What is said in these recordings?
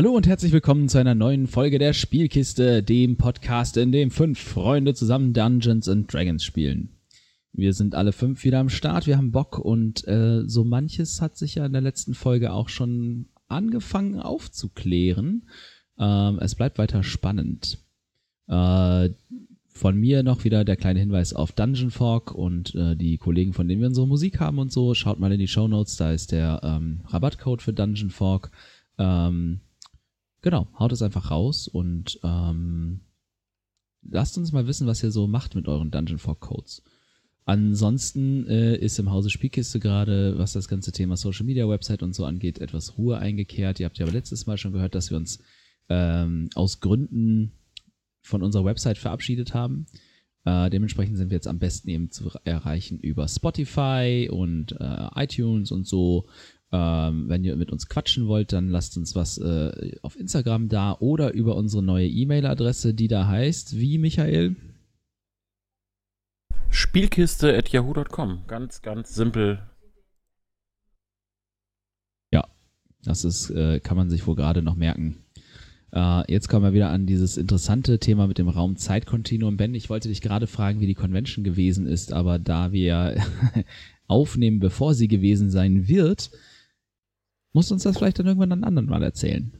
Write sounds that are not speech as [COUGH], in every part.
Hallo und herzlich willkommen zu einer neuen Folge der Spielkiste, dem Podcast, in dem fünf Freunde zusammen Dungeons and Dragons spielen. Wir sind alle fünf wieder am Start, wir haben Bock und äh, so manches hat sich ja in der letzten Folge auch schon angefangen aufzuklären. Ähm, es bleibt weiter spannend. Äh, von mir noch wieder der kleine Hinweis auf Dungeon Fork und äh, die Kollegen, von denen wir unsere Musik haben und so. Schaut mal in die Show Notes, da ist der ähm, Rabattcode für Dungeon Fork. Ähm, genau, haut es einfach raus und ähm, lasst uns mal wissen, was ihr so macht mit euren Dungeon Fork Codes. Ansonsten äh, ist im Hause Spielkiste gerade, was das ganze Thema Social Media Website und so angeht, etwas Ruhe eingekehrt. Ihr habt ja aber letztes Mal schon gehört, dass wir uns ähm, aus Gründen von unserer Website verabschiedet haben. Äh, dementsprechend sind wir jetzt am besten eben zu erreichen über Spotify und äh, iTunes und so. Ähm, wenn ihr mit uns quatschen wollt, dann lasst uns was äh, auf Instagram da oder über unsere neue E-Mail-Adresse, die da heißt, wie Michael? Spielkiste.yahoo.com. Ganz, ganz simpel. Ja, das ist, äh, kann man sich wohl gerade noch merken. Äh, jetzt kommen wir wieder an dieses interessante Thema mit dem Raum-Zeit-Kontinuum. Ben, ich wollte dich gerade fragen, wie die Convention gewesen ist, aber da wir [LAUGHS] aufnehmen, bevor sie gewesen sein wird, musst du uns das vielleicht dann irgendwann ein anderen Mal erzählen.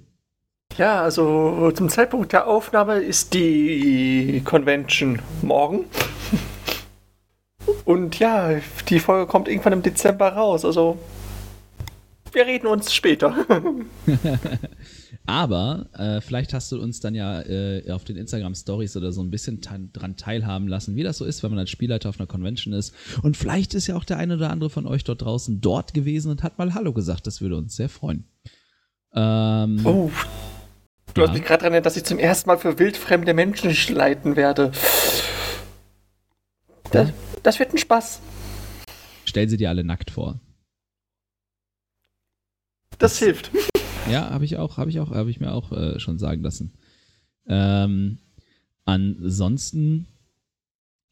Ja, also zum Zeitpunkt der Aufnahme ist die Convention morgen. [LAUGHS] Und ja, die Folge kommt irgendwann im Dezember raus. Also wir reden uns später. [LAUGHS] Aber äh, vielleicht hast du uns dann ja äh, auf den Instagram Stories oder so ein bisschen dran teilhaben lassen, wie das so ist, wenn man als Spielleiter auf einer Convention ist. Und vielleicht ist ja auch der eine oder andere von euch dort draußen dort gewesen und hat mal Hallo gesagt. Das würde uns sehr freuen. Ähm, oh, du ja. hast mich gerade erinnert, dass ich zum ersten Mal für wildfremde Menschen leiten werde. Das, das wird ein Spaß. Stell sie dir alle nackt vor. Das, das hilft. Ja, habe ich auch, habe ich auch, habe ich mir auch äh, schon sagen lassen. Ähm, ansonsten,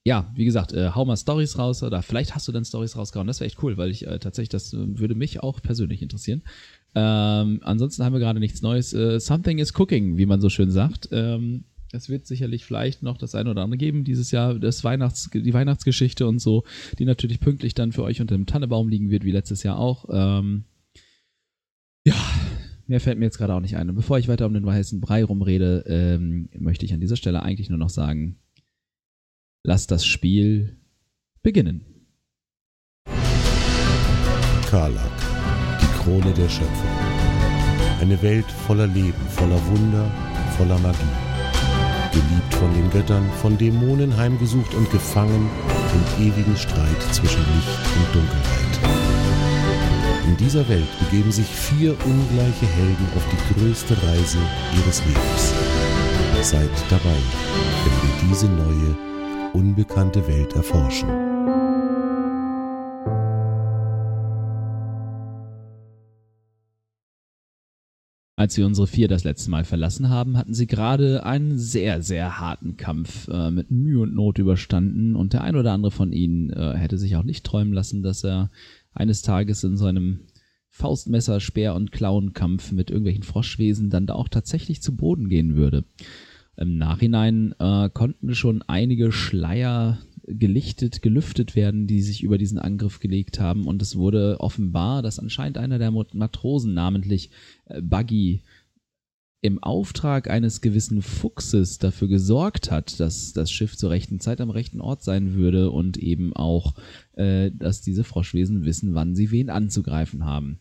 ja, wie gesagt, äh, hau mal Stories raus oder vielleicht hast du dann Stories rausgehauen. Das wäre echt cool, weil ich äh, tatsächlich, das äh, würde mich auch persönlich interessieren. Ähm, ansonsten haben wir gerade nichts Neues. Äh, something is cooking, wie man so schön sagt. Ähm, es wird sicherlich vielleicht noch das eine oder andere geben dieses Jahr, das Weihnachts, die Weihnachtsgeschichte und so, die natürlich pünktlich dann für euch unter dem Tannebaum liegen wird, wie letztes Jahr auch. Ähm, ja, Mehr fällt mir jetzt gerade auch nicht ein. Und bevor ich weiter um den weißen Brei rumrede, ähm, möchte ich an dieser Stelle eigentlich nur noch sagen, lasst das Spiel beginnen. Karlak, die Krone der Schöpfung. Eine Welt voller Leben, voller Wunder, voller Magie. Geliebt von den Göttern, von Dämonen heimgesucht und gefangen im ewigen Streit zwischen Licht und Dunkelheit. In dieser Welt begeben sich vier ungleiche Helden auf die größte Reise ihres Lebens. Seid dabei, wenn wir diese neue, unbekannte Welt erforschen. Als wir unsere vier das letzte Mal verlassen haben, hatten sie gerade einen sehr, sehr harten Kampf äh, mit Mühe und Not überstanden und der ein oder andere von ihnen äh, hätte sich auch nicht träumen lassen, dass er eines Tages in so einem Faustmesser, Speer und Klauenkampf mit irgendwelchen Froschwesen dann da auch tatsächlich zu Boden gehen würde. Im Nachhinein äh, konnten schon einige Schleier gelichtet, gelüftet werden, die sich über diesen Angriff gelegt haben und es wurde offenbar, dass anscheinend einer der Matrosen, namentlich äh, Buggy, im Auftrag eines gewissen Fuchses dafür gesorgt hat, dass das Schiff zur rechten Zeit am rechten Ort sein würde und eben auch, äh, dass diese Froschwesen wissen, wann sie wen anzugreifen haben.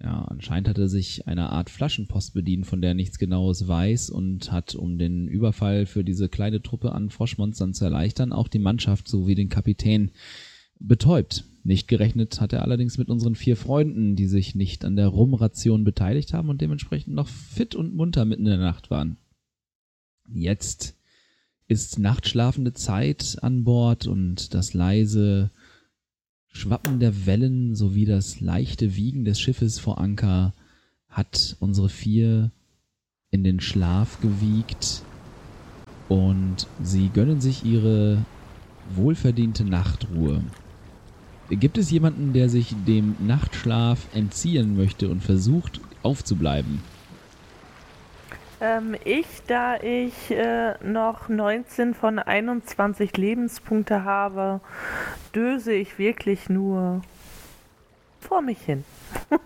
Ja, anscheinend hat er sich einer Art Flaschenpost bedient, von der er nichts Genaues weiß und hat, um den Überfall für diese kleine Truppe an Froschmonstern zu erleichtern, auch die Mannschaft sowie den Kapitän betäubt. Nicht gerechnet hat er allerdings mit unseren vier Freunden, die sich nicht an der Rumration beteiligt haben und dementsprechend noch fit und munter mitten in der Nacht waren. Jetzt ist nachtschlafende Zeit an Bord und das leise Schwappen der Wellen sowie das leichte Wiegen des Schiffes vor Anker hat unsere vier in den Schlaf gewiegt und sie gönnen sich ihre wohlverdiente Nachtruhe. Gibt es jemanden, der sich dem Nachtschlaf entziehen möchte und versucht aufzubleiben? Ähm, ich, da ich äh, noch 19 von 21 Lebenspunkte habe, döse ich wirklich nur vor mich hin. [LAUGHS]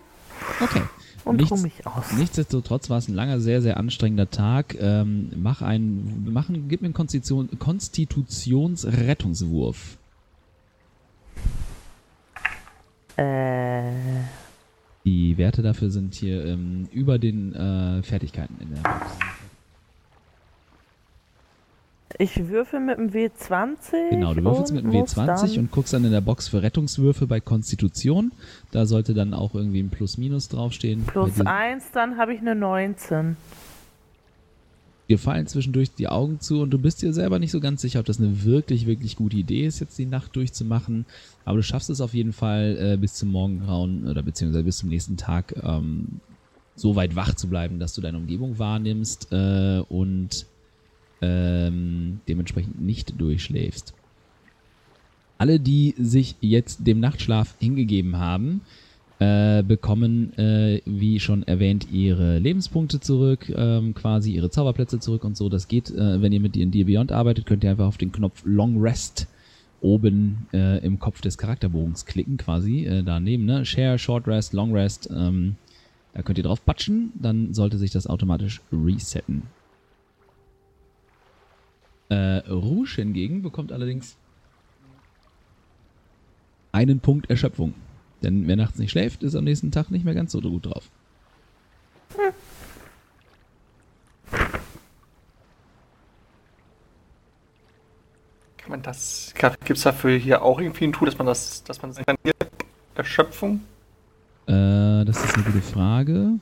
okay. Und Nichts, mich aus. Nichtsdestotrotz war es ein langer, sehr, sehr anstrengender Tag. Ähm, mach einen, mach einen, gib mir einen Konstitution, Konstitutionsrettungswurf. Äh. Die Werte dafür sind hier ähm, über den äh, Fertigkeiten in der Box. Ich würfel mit dem W20. Genau, du würfelst mit dem W20 und guckst dann in der Box für Rettungswürfe bei Konstitution. Da sollte dann auch irgendwie ein Plus-Minus draufstehen. Plus 1, dann habe ich eine 19. Dir fallen zwischendurch die Augen zu und du bist dir selber nicht so ganz sicher, ob das eine wirklich, wirklich gute Idee ist, jetzt die Nacht durchzumachen. Aber du schaffst es auf jeden Fall äh, bis zum Morgengrauen oder beziehungsweise bis zum nächsten Tag ähm, so weit wach zu bleiben, dass du deine Umgebung wahrnimmst äh, und ähm, dementsprechend nicht durchschläfst. Alle, die sich jetzt dem Nachtschlaf hingegeben haben, äh, bekommen, äh, wie schon erwähnt, ihre Lebenspunkte zurück, ähm, quasi ihre Zauberplätze zurück und so. Das geht, äh, wenn ihr mit D&D Beyond arbeitet, könnt ihr einfach auf den Knopf Long Rest oben äh, im Kopf des Charakterbogens klicken, quasi äh, daneben, ne? Share, Short Rest, Long Rest. Ähm, da könnt ihr drauf patschen, dann sollte sich das automatisch resetten. Äh, Rouge hingegen bekommt allerdings einen Punkt Erschöpfung. Denn wer nachts nicht schläft, ist am nächsten Tag nicht mehr ganz so gut drauf. Kann man das. Gibt es dafür hier auch irgendwie ein Tool, dass man das, dass man das Erschöpfung? Äh, das ist eine gute Frage.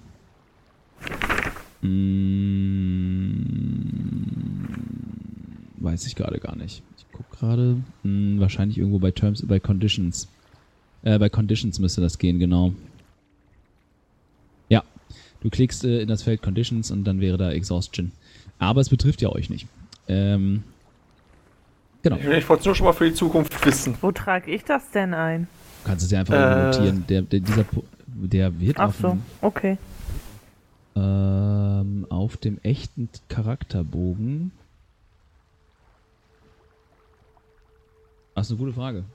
Hm, weiß ich gerade gar nicht. Ich gucke gerade. Hm, wahrscheinlich irgendwo bei Terms, bei Conditions. Äh, bei Conditions müsste das gehen, genau. Ja, du klickst äh, in das Feld Conditions und dann wäre da Exhaustion. Aber es betrifft ja euch nicht. Ähm, genau. Ich wollte es nur schon mal für die Zukunft wissen. Wo trage ich das denn ein? Du kannst es ja einfach äh, notieren. Der, der, dieser, der wird Ach so, dem, okay. Ähm, auf dem echten Charakterbogen. Das ist eine gute Frage.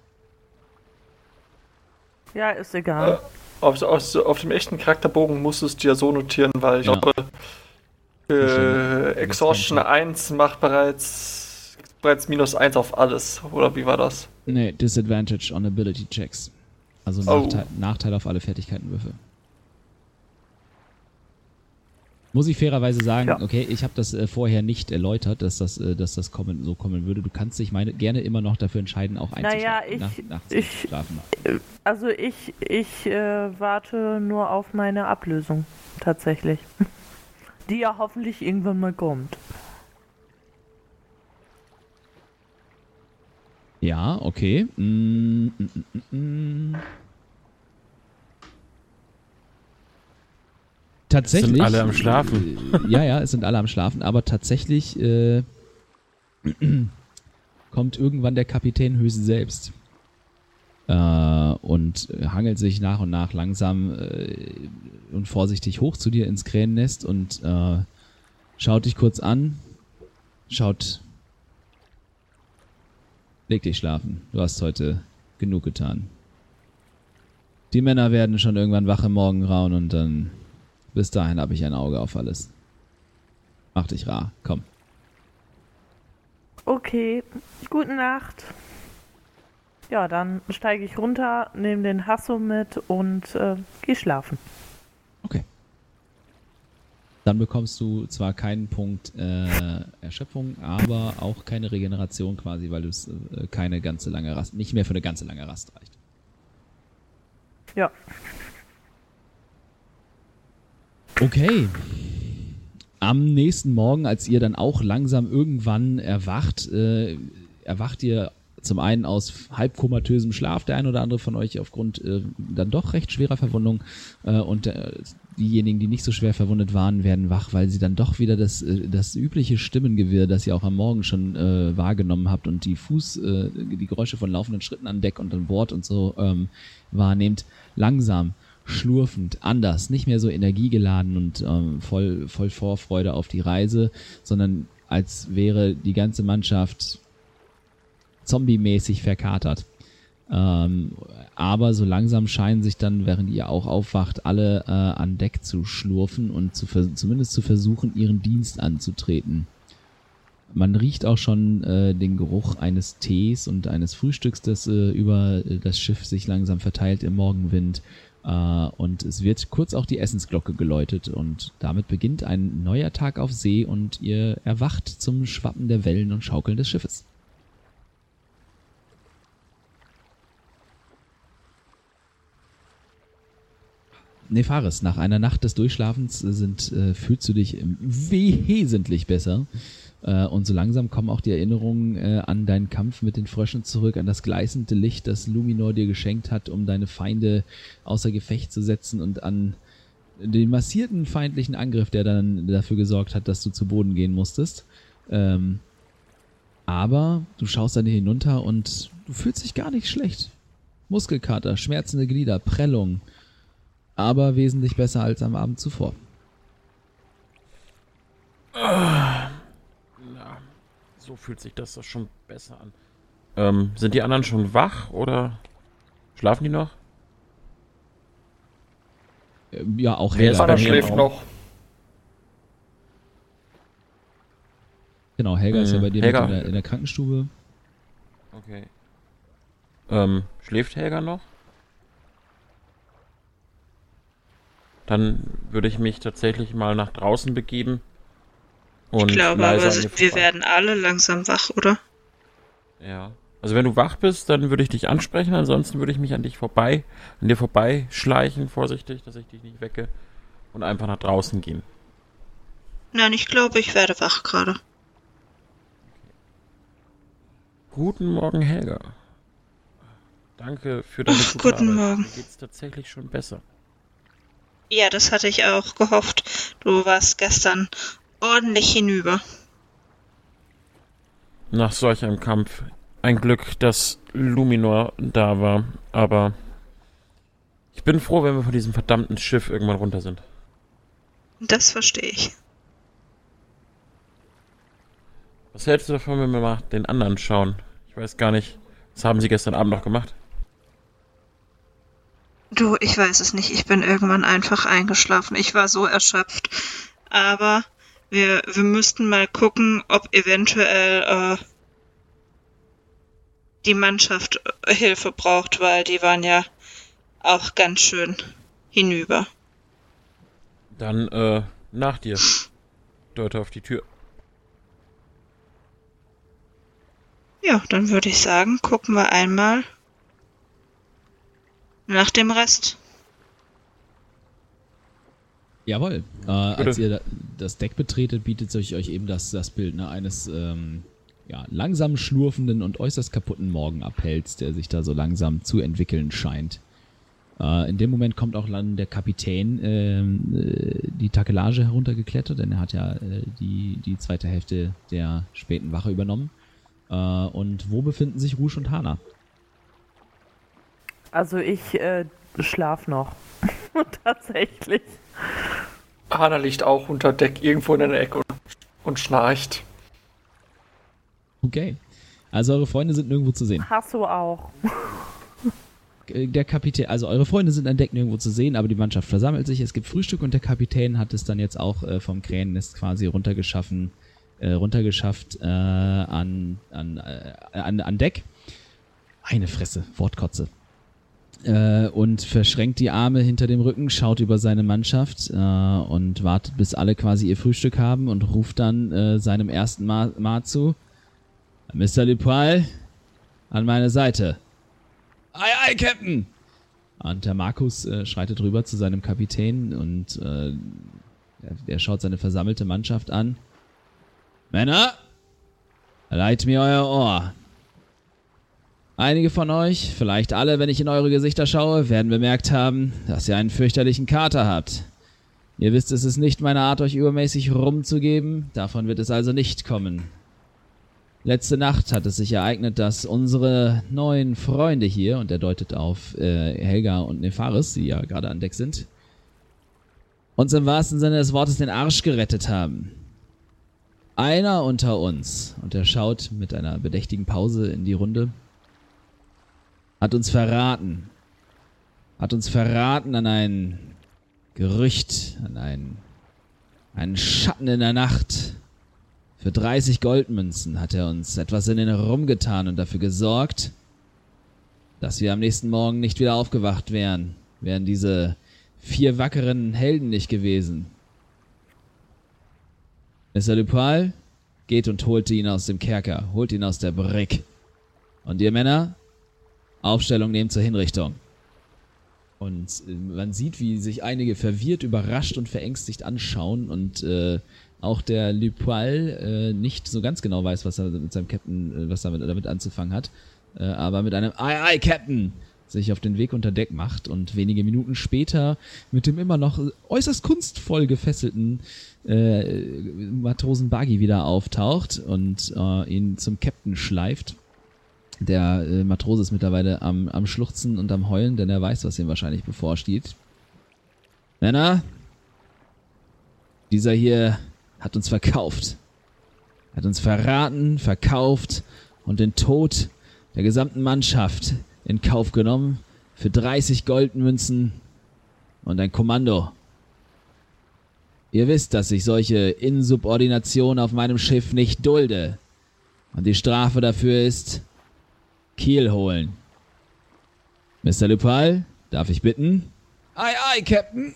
Ja, ist egal. Äh, auf, auf, auf, dem echten Charakterbogen musst du es dir so notieren, weil ich ja. glaube, äh, Exhaustion 1 macht bereits, bereits minus 1 auf alles. Oder wie war das? Nee, Disadvantage on Ability Checks. Also oh. Nachteil, Nachteil auf alle Fertigkeitenwürfe. Muss ich fairerweise sagen, ja. okay, ich habe das äh, vorher nicht erläutert, dass das, äh, dass das kommen, so kommen würde. Du kannst dich meine, gerne immer noch dafür entscheiden, auch einzuschlafen. Naja, ich, nach, ich also ich, ich äh, warte nur auf meine Ablösung, tatsächlich. [LAUGHS] Die ja hoffentlich irgendwann mal kommt. Ja, okay. Mm, mm, mm, tatsächlich. Es sind alle am Schlafen. Äh, ja, ja, es sind alle am Schlafen, aber tatsächlich äh, [CLEARS THROAT] kommt irgendwann der Kapitän Höse selbst äh, und hangelt sich nach und nach langsam äh, und vorsichtig hoch zu dir ins Krähennest und äh, schaut dich kurz an, schaut. Leg dich schlafen. Du hast heute genug getan. Die Männer werden schon irgendwann wach im Morgengrauen und dann bis dahin habe ich ein Auge auf alles. Mach dich rar, komm. Okay, gute Nacht. Ja, dann steige ich runter, nehme den Hasso mit und äh, geh schlafen. Okay. Dann bekommst du zwar keinen Punkt äh, Erschöpfung, aber auch keine Regeneration quasi, weil es äh, keine ganze lange Rast, nicht mehr für eine ganze lange Rast reicht. Ja. Okay. Am nächsten Morgen, als ihr dann auch langsam irgendwann erwacht, äh, erwacht ihr zum einen aus halbkomatösem Schlaf, der ein oder andere von euch aufgrund äh, dann doch recht schwerer Verwundung äh, und äh, diejenigen, die nicht so schwer verwundet waren, werden wach, weil sie dann doch wieder das, äh, das übliche Stimmengewirr, das ihr auch am Morgen schon äh, wahrgenommen habt und die Fuß, die Geräusche von laufenden Schritten an Deck und an Bord und so ähm, wahrnehmt, langsam schlurfend, anders, nicht mehr so energiegeladen und ähm, voll, voll Vorfreude auf die Reise, sondern als wäre die ganze Mannschaft zombie-mäßig verkatert. Ähm, aber so langsam scheinen sich dann, während ihr auch aufwacht, alle äh, an Deck zu schlurfen und zu zumindest zu versuchen, ihren Dienst anzutreten. Man riecht auch schon äh, den Geruch eines Tees und eines Frühstücks, das äh, über das Schiff sich langsam verteilt im Morgenwind. Äh, und es wird kurz auch die Essensglocke geläutet und damit beginnt ein neuer Tag auf See und ihr erwacht zum Schwappen der Wellen und Schaukeln des Schiffes. Nefaris, nach einer Nacht des Durchschlafens sind, äh, fühlst du dich wesentlich besser. Äh, und so langsam kommen auch die Erinnerungen äh, an deinen Kampf mit den Fröschen zurück, an das gleißende Licht, das Luminor dir geschenkt hat, um deine Feinde außer Gefecht zu setzen und an den massierten feindlichen Angriff, der dann dafür gesorgt hat, dass du zu Boden gehen musstest. Ähm, aber du schaust dann hinunter und du fühlst dich gar nicht schlecht. Muskelkater, schmerzende Glieder, Prellung, aber wesentlich besser als am Abend zuvor. Na, so fühlt sich das doch schon besser an. Ähm, sind die anderen schon wach oder schlafen die noch? Ähm, ja, auch Helga. Helga schläft auch. noch. Genau, Helga hm, ist ja bei dir in der, in der, Krankenstube. Okay. Ähm, schläft Helga noch? Dann würde ich mich tatsächlich mal nach draußen begeben. Und ich glaube aber, wir werden alle langsam wach, oder? Ja. Also wenn du wach bist, dann würde ich dich ansprechen, ansonsten würde ich mich an dich vorbei, an dir vorbei schleichen, vorsichtig, dass ich dich nicht wecke und einfach nach draußen gehen. Nein, ich glaube, ich werde wach gerade. Okay. Guten Morgen, Helga. Danke für deine Ach, guten Arbeit. Morgen. Mir geht's tatsächlich schon besser. Ja, das hatte ich auch gehofft. Du warst gestern ordentlich hinüber. Nach solch einem Kampf. Ein Glück, dass Luminor da war, aber ich bin froh, wenn wir von diesem verdammten Schiff irgendwann runter sind. Das verstehe ich. Was hältst du davon, wenn wir mal den anderen schauen? Ich weiß gar nicht. Was haben sie gestern Abend noch gemacht? Du, ich weiß es nicht. Ich bin irgendwann einfach eingeschlafen. Ich war so erschöpft. Aber wir, wir müssten mal gucken, ob eventuell äh, die Mannschaft äh, Hilfe braucht, weil die waren ja auch ganz schön hinüber. Dann, äh, nach dir. Deute auf die Tür. Ja, dann würde ich sagen, gucken wir einmal, nach dem Rest. Jawohl. Äh, als ihr das Deck betretet, bietet sich euch eben das, das Bild ne, eines ähm, ja, langsam schlurfenden und äußerst kaputten Morgenabhells, der sich da so langsam zu entwickeln scheint. Äh, in dem Moment kommt auch dann der Kapitän ähm, äh, die Takelage heruntergeklettert, denn er hat ja äh, die, die zweite Hälfte der späten Wache übernommen. Äh, und wo befinden sich Rouge und Hana? Also ich äh, schlaf noch. [LAUGHS] Tatsächlich. Hanna liegt auch unter Deck irgendwo in der Ecke und, und schnarcht. Okay. Also eure Freunde sind nirgendwo zu sehen. Hast du auch. Äh, der Kapitän, also eure Freunde sind an Deck nirgendwo zu sehen, aber die Mannschaft versammelt sich. Es gibt Frühstück und der Kapitän hat es dann jetzt auch äh, vom Kränennest quasi runtergeschaffen, äh, runtergeschafft äh, an, an, äh, an, an Deck. Eine Fresse, Wortkotze äh, und verschränkt die Arme hinter dem Rücken, schaut über seine Mannschaft äh, und wartet, bis alle quasi ihr Frühstück haben und ruft dann äh, seinem ersten Ma, zu. Mr. Dupoil, an meine Seite. Ei, ei, Captain! Und der Markus äh, schreitet rüber zu seinem Kapitän und äh, er schaut seine versammelte Mannschaft an. Männer, leiht mir euer Ohr. Einige von euch, vielleicht alle, wenn ich in eure Gesichter schaue, werden bemerkt haben, dass ihr einen fürchterlichen Kater habt. Ihr wisst, es ist nicht meine Art, euch übermäßig rumzugeben, davon wird es also nicht kommen. Letzte Nacht hat es sich ereignet, dass unsere neuen Freunde hier, und er deutet auf äh, Helga und Nefaris, die ja gerade an Deck sind, uns im wahrsten Sinne des Wortes den Arsch gerettet haben. Einer unter uns, und er schaut mit einer bedächtigen Pause in die Runde, hat uns verraten. Hat uns verraten an ein Gerücht, an ein, einen Schatten in der Nacht, für 30 Goldmünzen hat er uns etwas in den Rum getan und dafür gesorgt, dass wir am nächsten Morgen nicht wieder aufgewacht wären, wären diese vier wackeren Helden nicht gewesen. Mr. Dupal geht und holt ihn aus dem Kerker, holt ihn aus der Brick. Und ihr Männer, Aufstellung nehmen zur Hinrichtung. Und äh, man sieht, wie sich einige verwirrt, überrascht und verängstigt anschauen und äh, auch der Lupoil äh, nicht so ganz genau weiß, was er mit seinem Captain, äh, was er damit, anzufangen hat, äh, aber mit einem Aye, aye, Captain sich auf den Weg unter Deck macht und wenige Minuten später mit dem immer noch äußerst kunstvoll gefesselten äh, Matrosen Buggy wieder auftaucht und äh, ihn zum Captain schleift. Der äh, Matrose ist mittlerweile am, am Schluchzen und am Heulen, denn er weiß, was ihm wahrscheinlich bevorsteht. Männer, dieser hier hat uns verkauft. Hat uns verraten, verkauft und den Tod der gesamten Mannschaft in Kauf genommen für 30 Goldmünzen und ein Kommando. Ihr wisst, dass ich solche Insubordination auf meinem Schiff nicht dulde. Und die Strafe dafür ist Kiel holen. Mr. Lupal, darf ich bitten? Ei, ei, Captain!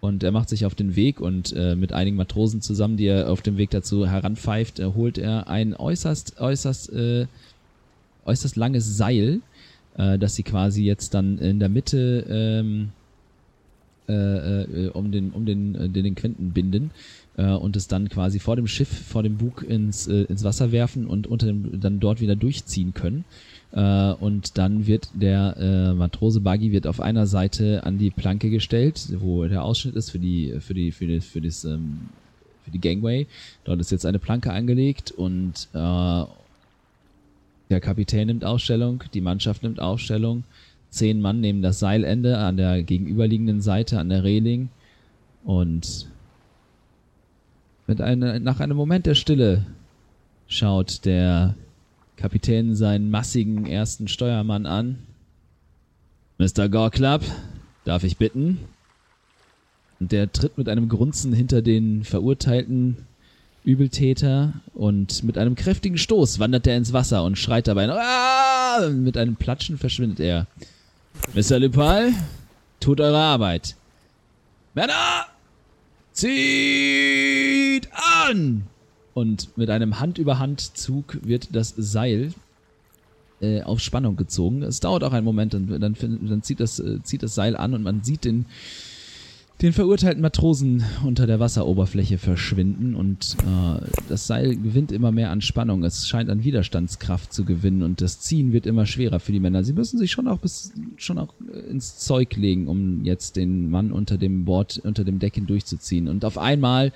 Und er macht sich auf den Weg und äh, mit einigen Matrosen zusammen, die er auf dem Weg dazu heranpfeift, äh, holt er ein äußerst, äußerst, äh, äußerst langes Seil, äh, das sie quasi jetzt dann in der Mitte ähm, äh, äh, um den, um den, äh, den, den Quenten binden äh, und es dann quasi vor dem Schiff, vor dem Bug ins, äh, ins Wasser werfen und unter dem, dann dort wieder durchziehen können. Äh, und dann wird der äh, Matrose Buggy wird auf einer Seite an die Planke gestellt, wo der Ausschnitt ist für die für die für das für das ähm, für die Gangway. Dort ist jetzt eine Planke angelegt und äh, der Kapitän nimmt Ausstellung, die Mannschaft nimmt Ausstellung. Zehn Mann nehmen das Seilende an der gegenüberliegenden Seite an der Reling und mit einer, nach einem Moment der Stille schaut der Kapitän seinen massigen ersten Steuermann an. Mr. Gorklap, darf ich bitten? Und der tritt mit einem Grunzen hinter den verurteilten Übeltäter und mit einem kräftigen Stoß wandert er ins Wasser und schreit dabei. Aah! Mit einem Platschen verschwindet er. Mr. Lepal, tut eure Arbeit. Männer, zieht an! Und mit einem Hand-über-Hand-Zug wird das Seil äh, auf Spannung gezogen. Es dauert auch einen Moment, und dann, dann zieht, das, äh, zieht das Seil an und man sieht den, den verurteilten Matrosen unter der Wasseroberfläche verschwinden und äh, das Seil gewinnt immer mehr an Spannung. Es scheint an Widerstandskraft zu gewinnen und das Ziehen wird immer schwerer für die Männer. Sie müssen sich schon auch bis schon auch ins Zeug legen, um jetzt den Mann unter dem Bord, unter dem Deck hindurchzuziehen. Und auf einmal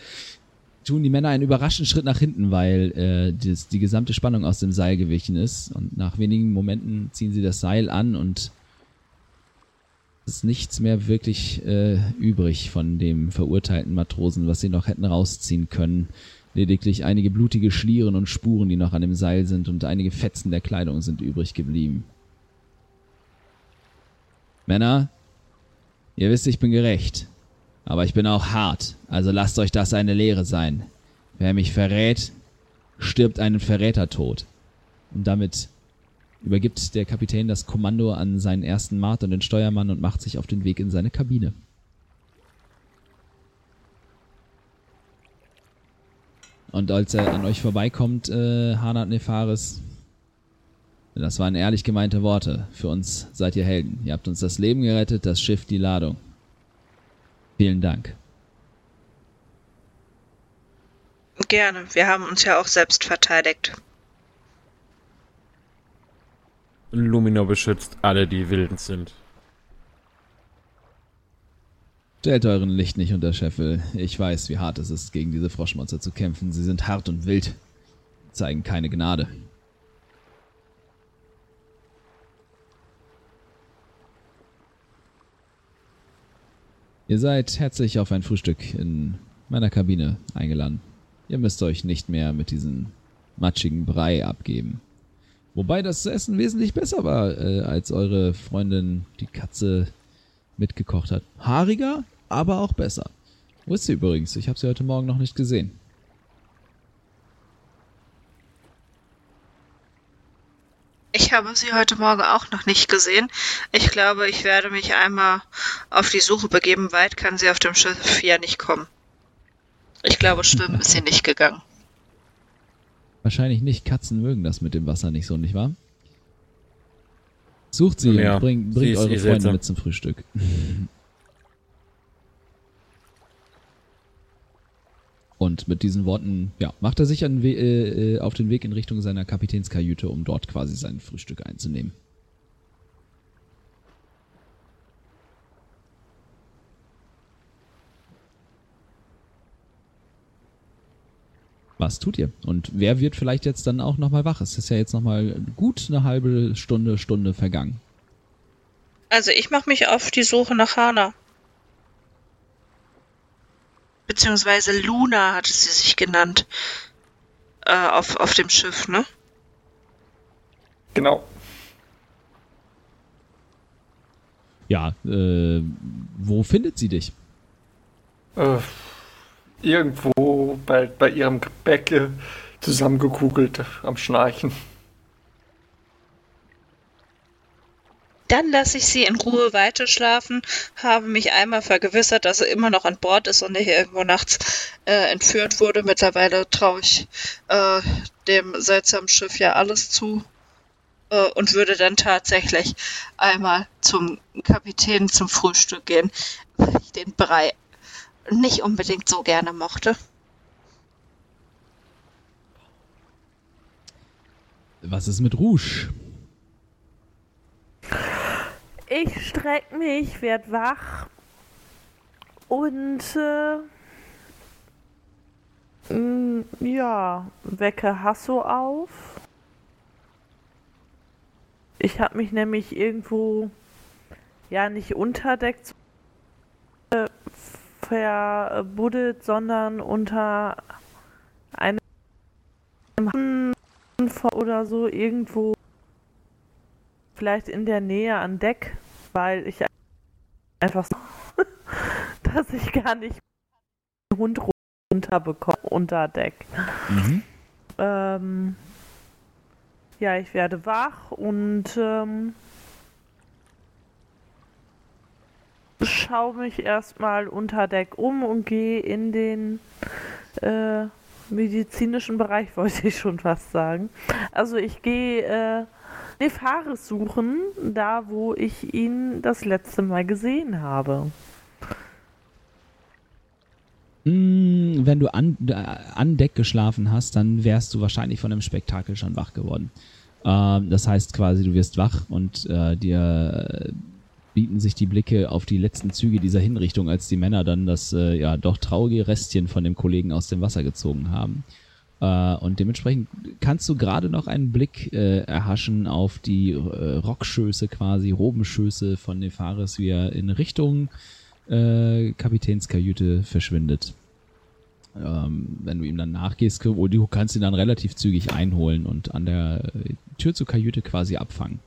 tun die Männer einen überraschenden Schritt nach hinten, weil äh, das, die gesamte Spannung aus dem Seil gewichen ist. Und nach wenigen Momenten ziehen sie das Seil an und ist nichts mehr wirklich äh, übrig von dem verurteilten Matrosen, was sie noch hätten rausziehen können. Lediglich einige blutige Schlieren und Spuren, die noch an dem Seil sind, und einige Fetzen der Kleidung sind übrig geblieben. Männer, ihr wisst, ich bin gerecht. Aber ich bin auch hart, also lasst euch das eine Lehre sein. Wer mich verrät, stirbt einen Verrätertod. Und damit übergibt der Kapitän das Kommando an seinen ersten Mart und den Steuermann und macht sich auf den Weg in seine Kabine. Und als er an euch vorbeikommt, äh, Hanat Nefaris, das waren ehrlich gemeinte Worte. Für uns seid ihr Helden. Ihr habt uns das Leben gerettet, das Schiff, die Ladung. Vielen Dank. Gerne. Wir haben uns ja auch selbst verteidigt. Luminor beschützt alle, die wildend sind. Stellt euren Licht nicht unter Scheffel. Ich weiß, wie hart es ist, gegen diese Froschmonster zu kämpfen. Sie sind hart und wild. zeigen keine Gnade. Ihr seid herzlich auf ein Frühstück in meiner Kabine eingeladen. Ihr müsst euch nicht mehr mit diesem matschigen Brei abgeben. Wobei das Essen wesentlich besser war, äh, als eure Freundin die Katze mitgekocht hat. Haariger, aber auch besser. Wo ist sie übrigens? Ich habe sie heute Morgen noch nicht gesehen. Ich habe sie heute Morgen auch noch nicht gesehen. Ich glaube, ich werde mich einmal auf die Suche begeben. Weit kann sie auf dem Schiff ja nicht kommen. Ich glaube, schwimmen ist sie nicht gegangen. Wahrscheinlich nicht. Katzen mögen das mit dem Wasser nicht so, nicht wahr? Sucht sie Ja, und bringt, sie bringt ist eure Freunde seltsam. mit zum Frühstück. Und mit diesen Worten, ja, macht er sich an, äh, äh, auf den Weg in Richtung seiner Kapitänskajüte, um dort quasi sein Frühstück einzunehmen. Was tut ihr? Und wer wird vielleicht jetzt dann auch nochmal wach? Es ist ja jetzt nochmal gut eine halbe Stunde, Stunde vergangen. Also ich mache mich auf die Suche nach Hana. Beziehungsweise Luna hatte sie sich genannt. Äh, auf, auf dem Schiff, ne? Genau. Ja, äh, wo findet sie dich? Äh, irgendwo bei, bei ihrem äh, zusammengekugelt am Schnarchen. Dann lasse ich sie in Ruhe weiterschlafen, habe mich einmal vergewissert, dass sie immer noch an Bord ist und nicht irgendwo nachts äh, entführt wurde. Mittlerweile traue ich äh, dem seltsamen Schiff ja alles zu äh, und würde dann tatsächlich einmal zum Kapitän zum Frühstück gehen, weil ich den Brei nicht unbedingt so gerne mochte. Was ist mit Rouge? Ich streck mich, werd wach und äh, mm, ja, wecke Hasso auf. Ich habe mich nämlich irgendwo ja nicht unter Deck äh, verbuddelt, sondern unter einem oder so irgendwo vielleicht in der Nähe an Deck, weil ich einfach so, [LAUGHS] dass ich gar nicht den Hund runterbekomme unter Deck. Mhm. Ähm, ja, ich werde wach und ähm, schaue mich erstmal unter Deck um und gehe in den äh, medizinischen Bereich, [LAUGHS] wollte ich schon fast sagen. Also ich gehe äh, Nefaris suchen, da wo ich ihn das letzte Mal gesehen habe. Mm, Wenn du an, äh, an Deck geschlafen hast, dann wärst du wahrscheinlich von dem Spektakel schon wach geworden. Ähm, das heißt quasi, du wirst wach und äh, dir bieten sich die Blicke auf die letzten Züge dieser Hinrichtung, als die Männer dann das äh, ja doch traurige Restchen von dem Kollegen aus dem Wasser gezogen haben. Äh, und dementsprechend kannst du gerade noch einen Blick äh, erhaschen auf die äh, Rockschöße quasi, Robenschöße von Nefaris, wie er in Richtung äh, Kapitänskajüte verschwindet. Ähm, wenn du ihm dann nachgehst, du kannst ihn dann relativ zügig einholen und an der äh, Tür zur Kajüte quasi abfangen.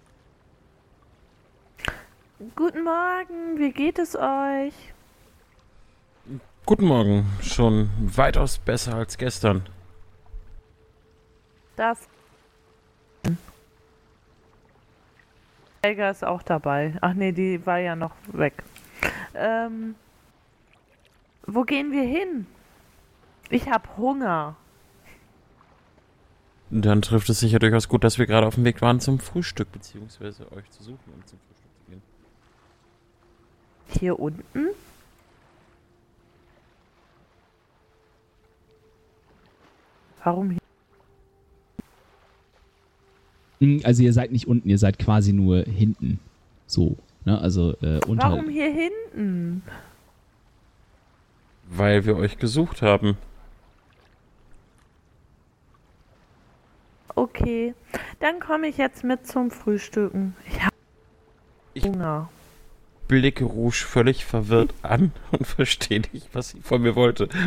Guten Morgen, wie geht es euch? Guten Morgen. Schon weitaus besser als gestern. Das. Helga ist auch dabei. Ach nee, die war ja noch weg. Ähm, wo gehen wir hin? Ich hab Hunger. Dann trifft es sich ja durchaus gut, dass wir gerade auf dem Weg waren zum Frühstück, beziehungsweise euch zu suchen, um zum Frühstück. Hier unten? Warum hier? Mm, Also ihr seid nicht unten, ihr seid quasi nur hinten. So, ne? Also äh, unter. Warum hier hinten? Weil wir euch gesucht haben. Okay, dann komme ich jetzt mit zum Frühstücken. Ich habe Ich- Hunger. Blicke Rouge völlig verwirrt an und [LAUGHS] verstehe nicht, was sie von mir wollte. [LAUGHS]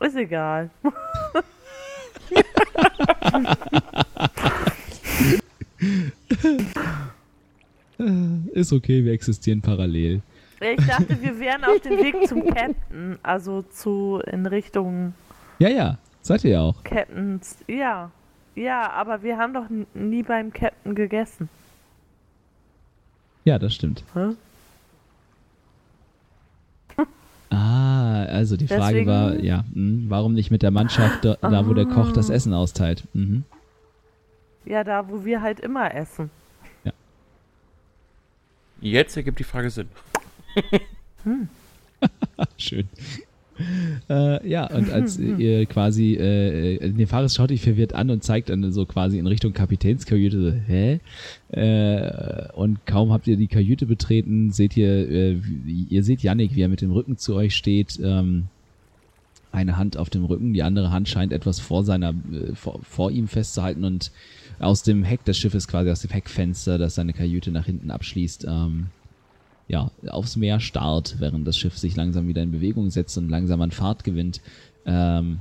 Ist egal. [LAUGHS] Ist okay, wir existieren parallel. Ich dachte, wir wären auf dem Weg zum Captain, also zu in Richtung Ja, ja, seid ihr ja auch. Captains. Ja, ja, aber wir haben doch nie beim Captain gegessen. Ja, das stimmt. Hä? [LAUGHS] Ah, also die Frage Deswegen- war, ja, mh, warum nicht mit der Mannschaft da, da, wo der Koch das Ah. Essen austeilt? Mhm. Ja, da, wo wir halt immer essen. Jetzt ergibt die Frage Sinn. [LAUGHS] Schön. Äh, ja, und als [LAUGHS] ihr quasi, äh, äh, Nefaris schaut dich verwirrt an und zeigt dann so quasi in Richtung Kapitänskajüte, so, hä? Äh, und kaum habt ihr die Kajüte betreten, seht ihr, äh, ihr seht Yannick, wie er mit dem Rücken zu euch steht, ähm, eine Hand auf dem Rücken, die andere Hand scheint etwas vor seiner, äh, vor, vor ihm festzuhalten und aus dem Heck des Schiffes, quasi aus dem Heckfenster, das seine Kajüte nach hinten abschließt, ähm, ja, aufs Meer starrt, während das Schiff sich langsam wieder in Bewegung setzt und langsam an Fahrt gewinnt. Ähm,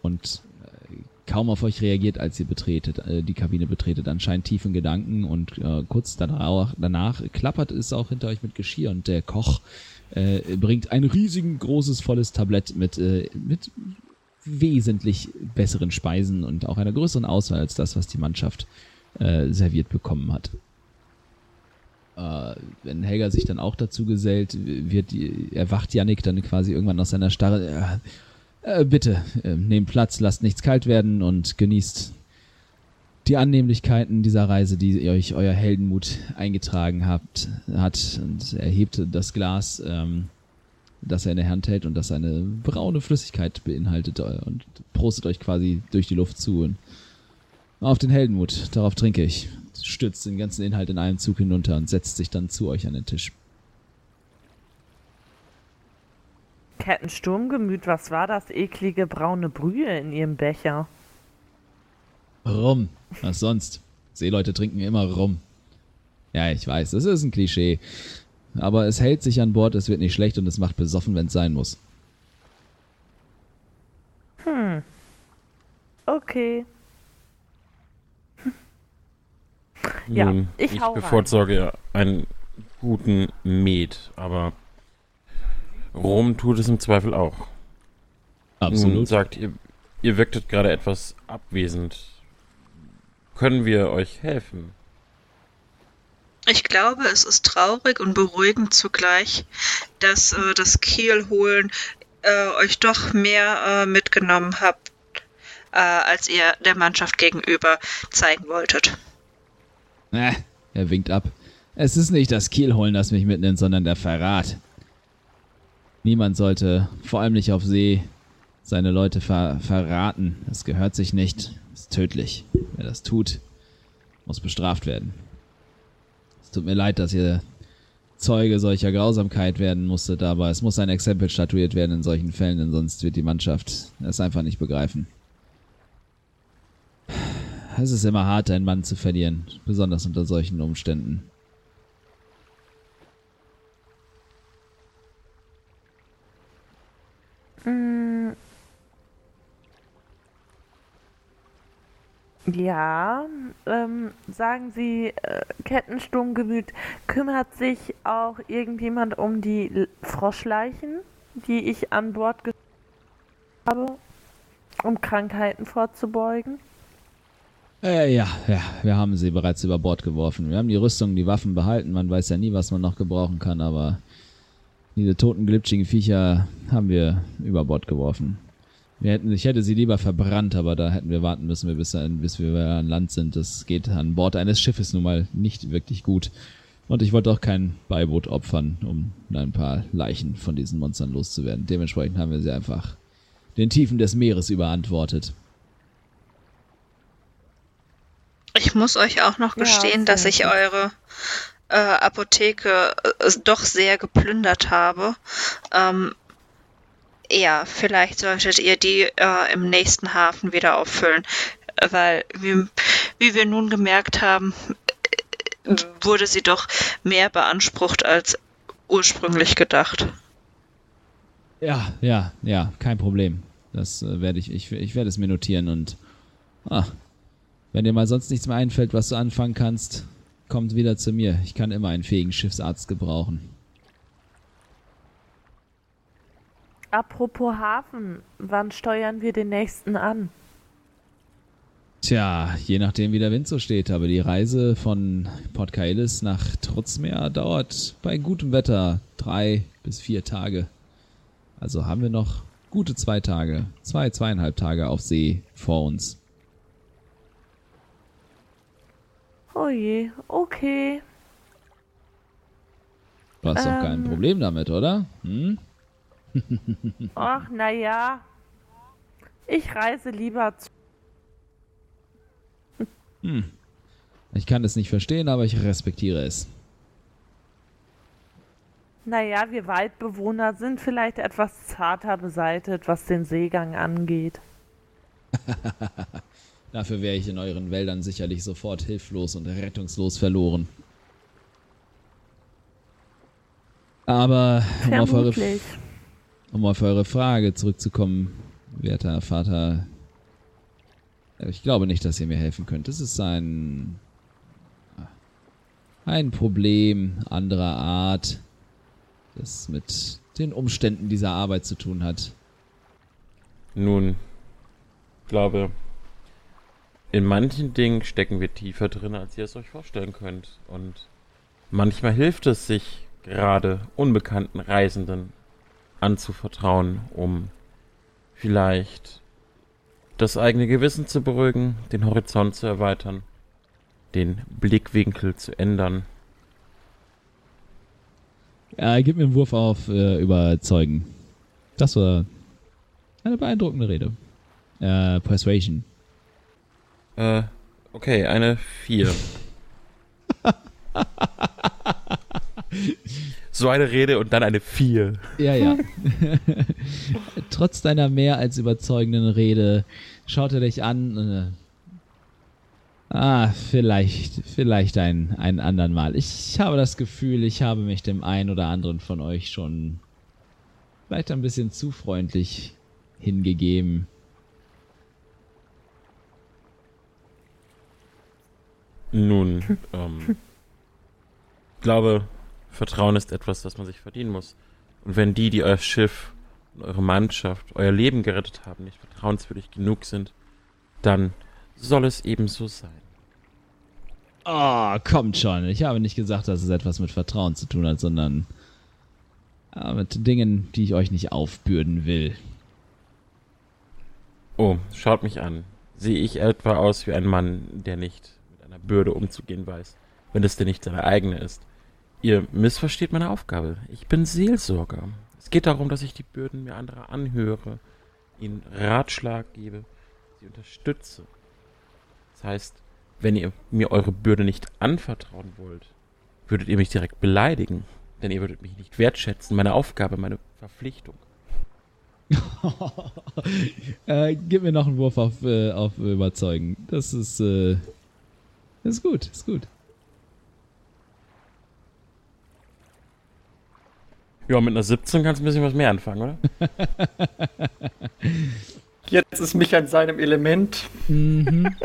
und äh, kaum auf euch reagiert, als ihr betretet, äh, die Kabine betretet, anscheinend tief in Gedanken und äh, kurz danach, danach klappert es auch hinter euch mit Geschirr und der Koch äh, bringt ein riesigen, großes, volles Tablett mit, äh, mit wesentlich besseren Speisen und auch einer größeren Auswahl als das, was die Mannschaft äh, serviert bekommen hat. Äh, wenn Helga sich dann auch dazu gesellt, wird erwacht Yannick dann quasi irgendwann aus seiner Starre. Äh, äh, bitte, äh, nehmt Platz, lasst nichts kalt werden und genießt die Annehmlichkeiten dieser Reise, die euch euer Heldenmut eingetragen habt, hat. Und er hebt das Glas, ähm, das er in der Hand hält und das eine braune Flüssigkeit beinhaltet äh, und prostet euch quasi durch die Luft zu. Und auf den Heldenmut, darauf trinke ich. Stürzt den ganzen Inhalt in einem Zug hinunter und setzt sich dann zu euch an den Tisch. Captain Sturmgemüt, was war das eklige braune Brühe in ihrem Becher? Rum. Was sonst? Seeleute trinken immer Rum. Ja, ich weiß, das ist ein Klischee. Aber es hält sich an Bord, es wird nicht schlecht und es macht besoffen, wenn es sein muss. Okay. Ja, Nun, ich ich hau rein. bevorzuge einen guten Met, aber Rom tut es im Zweifel auch. Nun Absolut. sagt ihr, ihr wirktet gerade etwas abwesend. Können wir euch helfen? Ich glaube, es ist traurig und beruhigend zugleich, dass äh, das Kielholen äh, euch doch mehr äh, mitgenommen habt, äh, als ihr der Mannschaft gegenüber zeigen wolltet. Äh, er winkt ab. Es ist nicht das Kielholen, das mich mitnimmt, sondern der Verrat. Niemand sollte, vor allem nicht auf See, seine Leute ver verraten. Das gehört sich nicht. Ist tödlich. Wer das tut, muss bestraft werden. Es tut mir leid, dass ihr Zeuge solcher Grausamkeit werden musstet, aber es muss ein Exempel statuiert werden in solchen Fällen, denn sonst wird die Mannschaft es einfach nicht begreifen. Es ist immer hart, einen Mann zu verlieren, besonders unter solchen Umständen. Ja, ähm, sagen Sie, äh, Kettensturmgemüt, kümmert sich auch irgendjemand um die L Froschleichen, die ich an Bord habe, um Krankheiten vorzubeugen? Äh, ja, ja, wir haben sie bereits über Bord geworfen. Wir haben die Rüstung, die Waffen behalten. Man weiß ja nie, was man noch gebrauchen kann, aber diese toten, glitschigen Viecher haben wir über Bord geworfen. Wir hätten, ich hätte sie lieber verbrannt, aber da hätten wir warten müssen, bis, bis wir an Land sind. Das geht an Bord eines Schiffes nun mal nicht wirklich gut. Und ich wollte auch kein Beiboot opfern, um ein paar Leichen von diesen Monstern loszuwerden. Dementsprechend haben wir sie einfach den Tiefen des Meeres überantwortet. Ich muss euch auch noch Ja, gestehen, dass sehr ich eure äh, Apotheke äh, doch sehr geplündert habe. Ähm, Ja, vielleicht solltet ihr die äh, im nächsten Hafen wieder auffüllen, weil wie, wie wir nun gemerkt haben, wurde sie doch mehr beansprucht als ursprünglich gedacht. Ja, ja, ja, kein Problem. Das äh, werde ich, ich, ich werde es mir notieren und ah, wenn dir mal sonst nichts mehr einfällt, was du anfangen kannst, kommt wieder zu mir. Ich kann immer einen fähigen Schiffsarzt gebrauchen. Apropos Hafen, wann steuern wir den nächsten an? Tja, je nachdem wie der Wind so steht, aber die Reise von Port Kaelis nach Trutzmeer dauert bei gutem Wetter drei bis vier Tage. Also haben wir noch gute zwei Tage, zwei, zweieinhalb Tage auf See vor uns. Oh je, okay. Du hast doch kein Ähm. Problem damit, oder? Hm? [LAUGHS] Ach, naja. Ich reise lieber zu. Hm. Ich kann es nicht verstehen, aber ich respektiere es. Naja, wir Waldbewohner sind vielleicht etwas zarter beseitet, was den Seegang angeht. [LAUGHS] Dafür wäre ich in euren Wäldern sicherlich sofort hilflos und rettungslos verloren. Aber um auf, eure, um auf eure Frage zurückzukommen, werter Vater, ich glaube nicht, dass ihr mir helfen könnt. Es ist ein ein Problem anderer Art, das mit den Umständen dieser Arbeit zu tun hat. Nun, ich glaube, in manchen Dingen stecken wir tiefer drin, als ihr es euch vorstellen könnt. Und manchmal hilft es sich, gerade unbekannten Reisenden anzuvertrauen, um vielleicht das eigene Gewissen zu beruhigen, den Horizont zu erweitern, den Blickwinkel zu ändern. Ja, gib mir einen Wurf auf äh, Überzeugen. Das war eine beeindruckende Rede. Äh, Persuasion. Äh, okay, eine 4. so eine Rede und dann eine 4. Ja, ja. [LAUGHS] Trotz deiner mehr als überzeugenden Rede schaut er dich an. Äh, ah, vielleicht, vielleicht ein, ein andern Mal. Ich habe das Gefühl, ich habe mich dem einen oder anderen von euch schon vielleicht ein bisschen zu freundlich hingegeben. Nun, ähm, ich glaube, Vertrauen ist etwas, das man sich verdienen muss. Und wenn die, die euer Schiff und eure Mannschaft, euer Leben gerettet haben, nicht vertrauenswürdig genug sind, dann soll es eben so sein. Oh, kommt schon. Ich habe nicht gesagt, dass es etwas mit Vertrauen zu tun hat, sondern äh, mit Dingen, die ich euch nicht aufbürden will. Oh, schaut mich an. Sehe ich etwa aus wie ein Mann, der nicht mit einer Bürde umzugehen weiß, wenn es denn nicht seine eigene ist? Ihr missversteht meine Aufgabe. Ich bin Seelsorger. Es geht darum, dass ich die Bürden mir anderer anhöre, ihnen Ratschlag gebe, sie unterstütze. Das heißt, wenn ihr mir eure Bürde nicht anvertrauen wollt, würdet ihr mich direkt beleidigen, denn ihr würdet mich nicht wertschätzen, meine Aufgabe, meine Verpflichtung. [LAUGHS] äh, gib mir noch einen Wurf auf, äh, auf Überzeugen. Das ist, äh, ist gut, ist gut. Ja, mit einer 17 kannst du ein bisschen was mehr anfangen, oder? [LAUGHS] Jetzt ist mich an seinem Element. Mhm. [LAUGHS]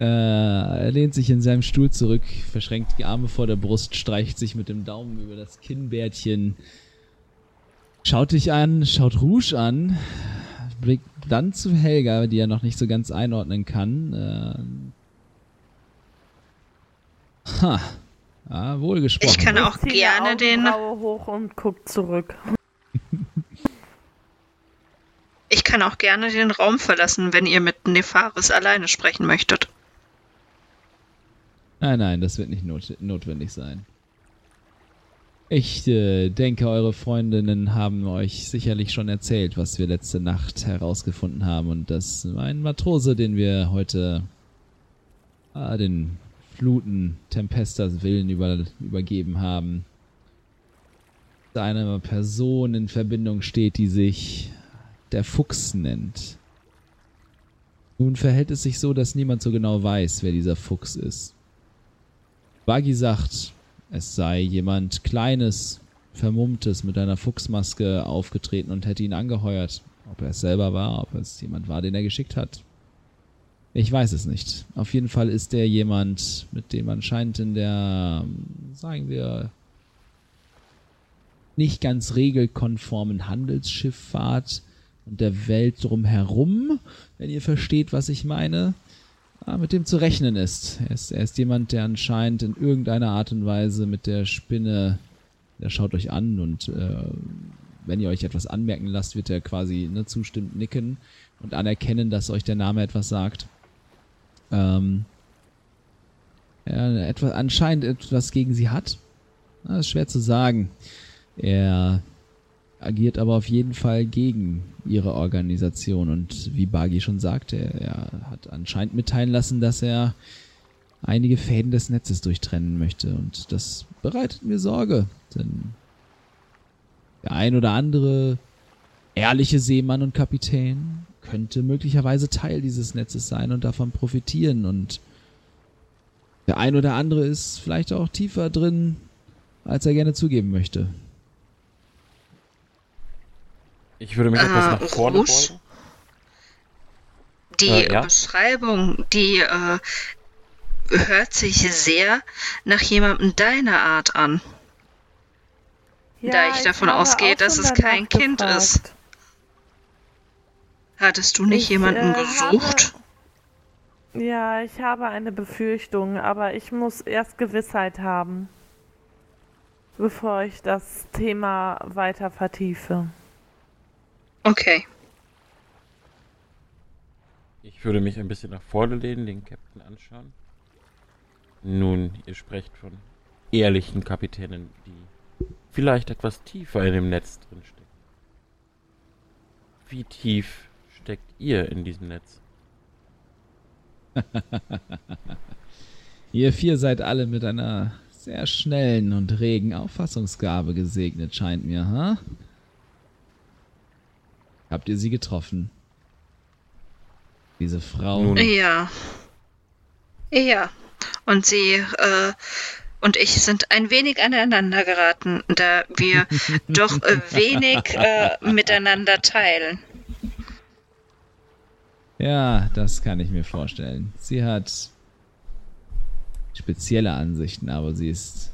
äh, er lehnt sich in seinem Stuhl zurück, verschränkt die Arme vor der Brust, streicht sich mit dem Daumen über das Kinnbärtchen, schaut dich an, schaut Rouge an, blickt dann zu Helga, die er noch nicht so ganz einordnen kann. Äh, ha. Ah, wohl gesprochen. Ich kann auch Ich gerne den. Hoch und guck zurück. [LAUGHS] Ich kann auch gerne den Raum verlassen, wenn ihr mit Nefaris alleine sprechen möchtet. Nein, nein, das wird nicht not notwendig sein. Ich äh, denke, eure Freundinnen haben euch sicherlich schon erzählt, was wir letzte Nacht herausgefunden haben und dass ein Matrose, den wir heute äh, den Fluten Tempestas Willen über, übergeben haben, einer Person in Verbindung steht, die sich der Fuchs nennt. Nun verhält es sich so, dass niemand so genau weiß, wer dieser Fuchs ist. Buggy sagt, es sei jemand Kleines, Vermummtes mit einer Fuchsmaske aufgetreten und hätte ihn angeheuert. Ob er es selber war, ob es jemand war, den er geschickt hat. Ich weiß es nicht. Auf jeden Fall ist er jemand, mit dem anscheinend in der, sagen wir, nicht ganz regelkonformen Handelsschifffahrt und der Welt drumherum, wenn ihr versteht, was ich meine, mit dem zu rechnen ist. Er, ist. er ist jemand, der anscheinend in irgendeiner Art und Weise mit der Spinne, der schaut euch an und äh, wenn ihr euch etwas anmerken lasst, wird er quasi ne, zustimmend nicken und anerkennen, dass euch der Name etwas sagt. Ähm, er etwas, anscheinend etwas gegen sie hat. Das ist schwer zu sagen. Er agiert aber auf jeden Fall gegen ihre Organisation. Und wie Bagi schon sagte, er hat anscheinend mitteilen lassen, dass er einige Fäden des Netzes durchtrennen möchte. Und das bereitet mir Sorge, denn der ein oder andere ehrliche Seemann und Kapitän könnte möglicherweise Teil dieses Netzes sein und davon profitieren. Und der ein oder andere ist vielleicht auch tiefer drin, als er gerne zugeben möchte. Ich würde mich etwas Äh, nach vorne Rusch? beugen. Die Äh, ja. Beschreibung, die äh, hört sich sehr nach jemandem deiner Art an. Da ich davon habe ausgehe, dass es kein Kind gefragt. ist. Hattest du nicht Ich, jemanden äh, gesucht? Habe, ja, ich habe eine Befürchtung, aber ich muss erst Gewissheit haben, bevor ich das Thema weiter vertiefe. Okay. Ich würde mich ein bisschen nach vorne lehnen, den Captain anschauen. Nun, ihr sprecht von ehrlichen Kapitänen, die vielleicht etwas tiefer in dem Netz drinstecken. Wie tief steckt ihr in diesem Netz? [LAUGHS] Ihr vier seid alle mit einer sehr schnellen und regen Auffassungsgabe gesegnet, scheint mir, ha? Habt ihr sie getroffen? Diese Frau. Ja. Ja. Und sie äh, und ich sind ein wenig aneinander geraten, da wir [LAUGHS] doch äh, wenig äh, miteinander teilen. Ja, das kann ich mir vorstellen. Sie hat spezielle Ansichten, aber sie ist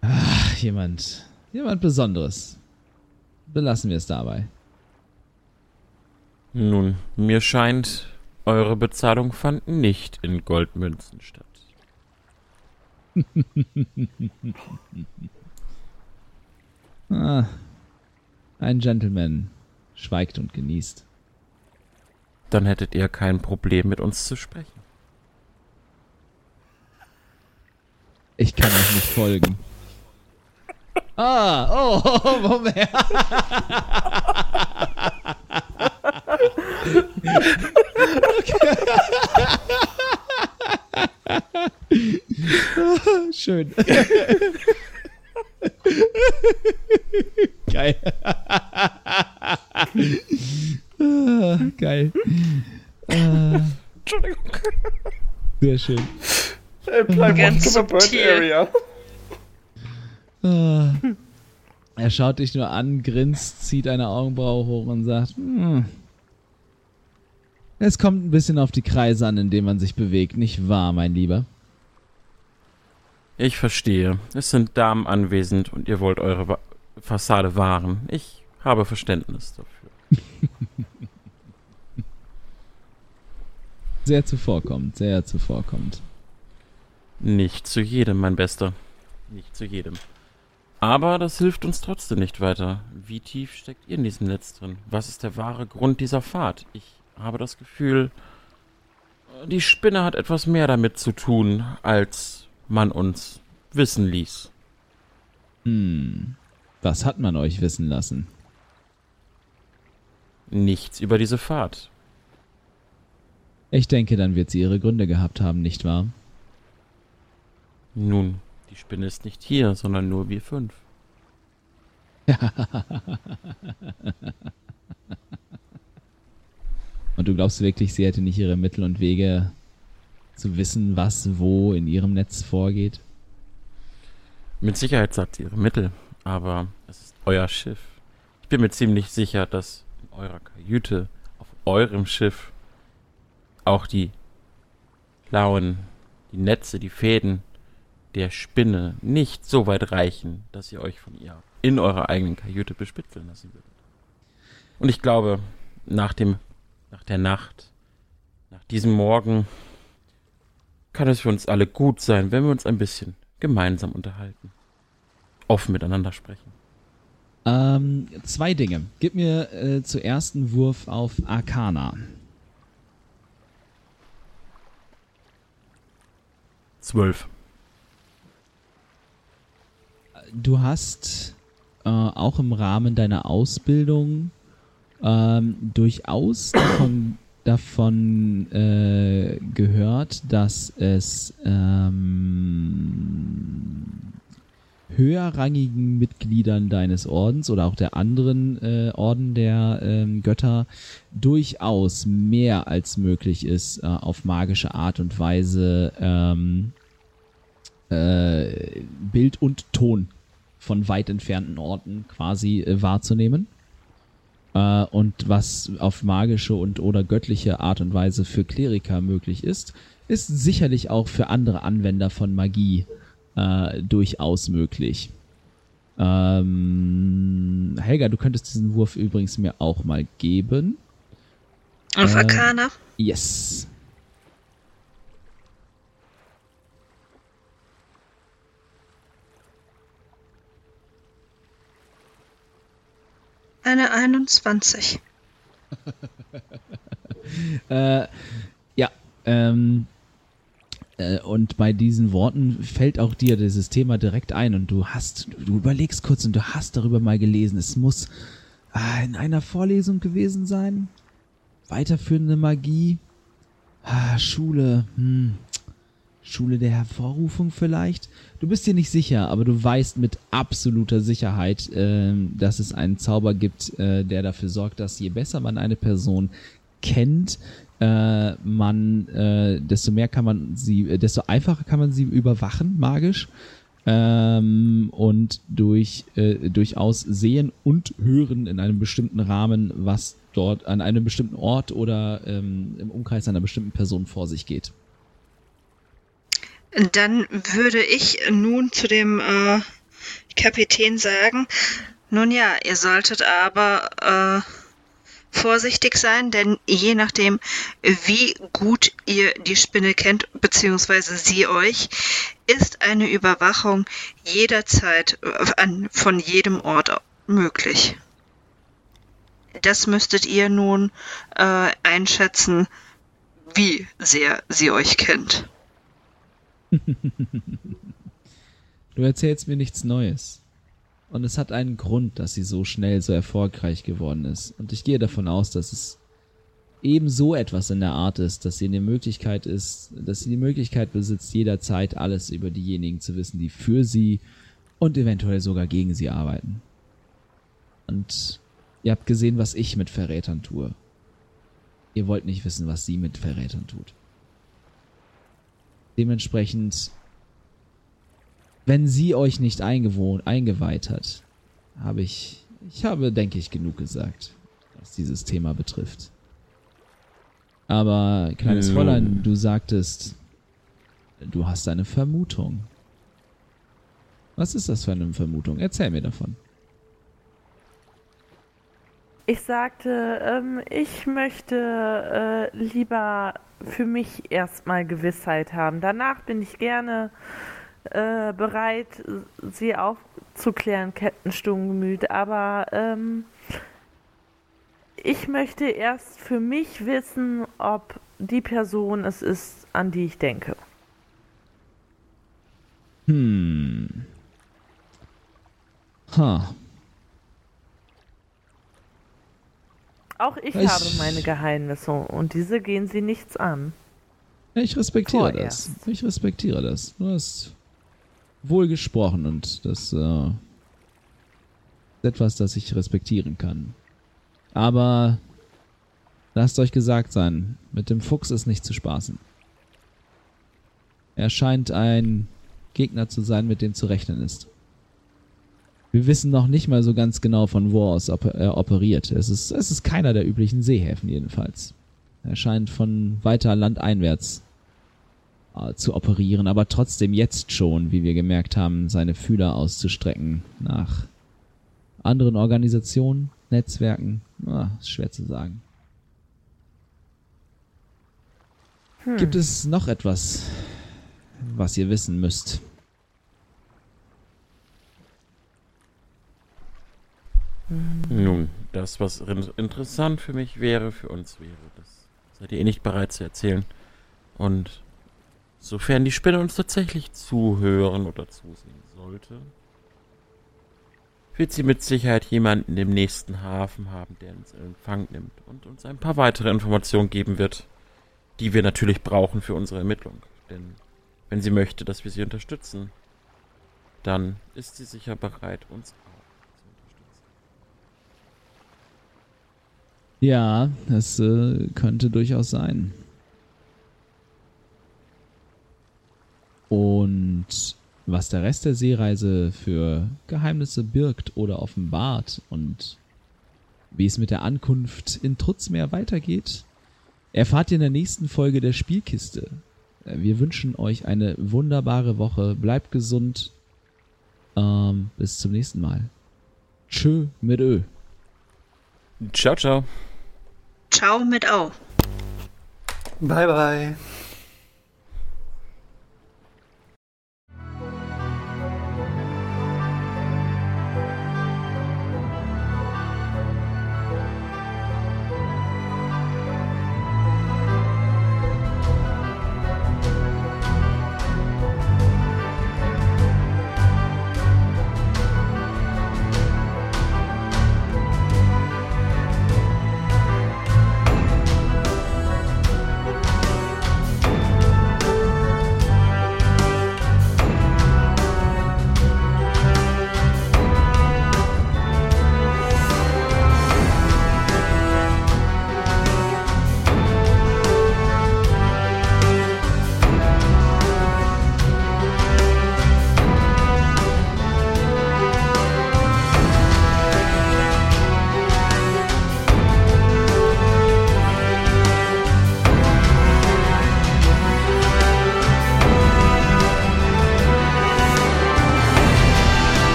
ah, jemand, jemand Besonderes. Belassen wir es dabei. Nun, mir scheint, eure Bezahlung fand nicht in Goldmünzen statt. [LAUGHS] Ah, ein Gentleman schweigt und genießt. Dann hättet ihr kein Problem mit uns zu sprechen. Ich kann euch nicht folgen. [LAUGHS] Ah, oh, oh, oh Moment. Okay. Schön. Geil. Ah, Geil. Ah, Entschuldigung. Sehr schön. Apply Ganz one to the bird area. Ah. Er schaut dich nur an, grinst, zieht eine Augenbraue hoch und sagt, hm. Es kommt ein bisschen auf die Kreise an, in denen man sich bewegt, nicht wahr, mein Lieber? Ich verstehe. Es sind Damen anwesend und ihr wollt eure Wa Fassade wahren. Ich habe Verständnis dafür. [LAUGHS] Sehr zuvorkommend, sehr zuvorkommend. Nicht zu jedem, mein Bester. Nicht zu jedem. Aber das hilft uns trotzdem nicht weiter. Wie tief steckt ihr in diesem Netz drin? Was ist der wahre Grund dieser Fahrt? Ich habe das Gefühl, die Spinne hat etwas mehr damit zu tun, als man uns wissen ließ. Hm. Was hat man euch wissen lassen? Nichts über diese Fahrt. Ich denke, dann wird sie ihre Gründe gehabt haben, nicht wahr? Nun, die Spinne ist nicht hier, sondern nur wir fünf. [LAUGHS] und du glaubst wirklich, sie hätte nicht ihre Mittel und Wege zu wissen, was wo in ihrem Netz vorgeht? Mit Sicherheit sagt sie ihre Mittel, aber es ist euer Schiff. Ich bin mir ziemlich sicher, dass in eurer Kajüte, auf eurem Schiff, auch die Klauen, die Netze, die Fäden der Spinne nicht so weit reichen, dass ihr euch von ihr in eurer eigenen Kajüte bespitzeln lassen würdet. Und ich glaube, nach dem, nach der Nacht, nach diesem Morgen, kann es für uns alle gut sein, wenn wir uns ein bisschen gemeinsam unterhalten. Offen miteinander sprechen. Ähm, zwei Dinge. Gib mir äh, zuerst einen Wurf auf Arcana. Zwölf. Du hast äh, auch im Rahmen deiner Ausbildung ähm, durchaus [COUGHS] davon, davon äh, gehört, dass es ähm, höherrangigen Mitgliedern deines Ordens oder auch der anderen äh, Orden der ähm, Götter durchaus mehr als möglich ist, äh, auf magische Art und Weise ähm, äh, Bild und Ton von weit entfernten Orten quasi äh, wahrzunehmen. Äh, und was auf magische und oder göttliche Art und Weise für Kleriker möglich ist, ist sicherlich auch für andere Anwender von Magie äh, durchaus möglich. Ähm, Helga, du könntest diesen Wurf übrigens mir auch mal geben. Auf Äh, Arcana. Yes. Eine 21. [LAUGHS] Äh, ja, ähm, äh, und bei diesen Worten fällt auch dir dieses Thema direkt ein und du hast, du überlegst kurz und du hast darüber mal gelesen. Es muss ah, in einer Vorlesung gewesen sein. Weiterführende Magie. Ah, Schule, hm. Schule der Hervorrufung vielleicht? Du bist dir nicht sicher, aber du weißt mit absoluter Sicherheit, ähm, dass es einen Zauber gibt, äh, der dafür sorgt, dass je besser man eine Person kennt, äh, man, äh, desto mehr kann man sie, äh, desto einfacher kann man sie überwachen, magisch. Ähm, und durch äh, durchaus sehen und hören in einem bestimmten Rahmen, was dort an einem bestimmten Ort oder ähm, im Umkreis einer bestimmten Person vor sich geht. Dann würde ich nun zu dem äh, Kapitän sagen, nun ja, ihr solltet aber äh, vorsichtig sein, denn je nachdem, wie gut ihr die Spinne kennt, beziehungsweise sie euch, ist eine Überwachung jederzeit äh, an, von jedem Ort möglich. Das müsstet ihr nun äh, einschätzen, wie sehr sie euch kennt. [LAUGHS] Du erzählst mir nichts Neues. Und es hat einen Grund, dass sie so schnell so erfolgreich geworden ist. Und ich gehe davon aus, dass es eben so etwas in der Art ist, dass sie in der Möglichkeit ist, dass sie die Möglichkeit besitzt, jederzeit alles über diejenigen zu wissen, die für sie und eventuell sogar gegen sie arbeiten. Und ihr habt gesehen, was ich mit Verrätern tue. Ihr wollt nicht wissen, was sie mit Verrätern tut. Dementsprechend wenn sie euch nicht eingewohnt, eingeweiht hat, habe ich, ich habe, denke ich, genug gesagt, was dieses Thema betrifft. Aber, kleines. Fräulein, du sagtest, du hast eine Vermutung. Was ist das für eine Vermutung? Erzähl mir davon. Ich sagte, ähm, ich möchte äh, lieber für mich erstmal Gewissheit haben. Danach bin ich gerne äh, bereit, sie aufzuklären, Captain Sturmgemüt. Aber ähm, ich möchte erst für mich wissen, ob die Person es ist, an die ich denke. Hm. Ha. Auch ich, Ich- habe meine Geheimnisse und diese gehen sie nichts an. Ich respektiere Vorerst. das. Ich respektiere das. Du hast wohl gesprochen und das, äh, etwas, das ich respektieren kann. Aber lasst euch gesagt sein, mit dem Fuchs ist nicht zu spaßen. Er scheint ein Gegner zu sein, mit dem zu rechnen ist. Wir wissen noch nicht mal so ganz genau, von wo aus er operiert. Es ist, es ist keiner der üblichen Seehäfen jedenfalls. Er scheint von weiter landeinwärts äh, zu operieren, aber trotzdem jetzt schon, wie wir gemerkt haben, seine Fühler auszustrecken nach anderen Organisationen, Netzwerken. Ah, ist schwer zu sagen. Hm. Gibt es noch etwas, was ihr wissen müsst? Nun, das, was interessant für mich wäre, für uns wäre, das seid ihr eh nicht bereit zu erzählen. Und sofern die Spinne uns tatsächlich zuhören oder zusehen sollte, wird sie mit Sicherheit jemanden im nächsten Hafen haben, der uns in Empfang nimmt und uns ein paar weitere Informationen geben wird, die wir natürlich brauchen für unsere Ermittlung. Denn wenn sie möchte, dass wir sie unterstützen, dann ist sie sicher bereit, uns auch zu unterstützen. Ja, das äh, könnte durchaus sein. Und was der Rest der Seereise für Geheimnisse birgt oder offenbart und wie es mit der Ankunft in Trutzmeer weitergeht, erfahrt ihr in der nächsten Folge der Spielkiste. Wir wünschen euch eine wunderbare Woche. Bleibt gesund. Ähm, bis zum nächsten Mal. Tschö mit Ö. Ciao, ciao. Ciao mit Au. Bye, bye.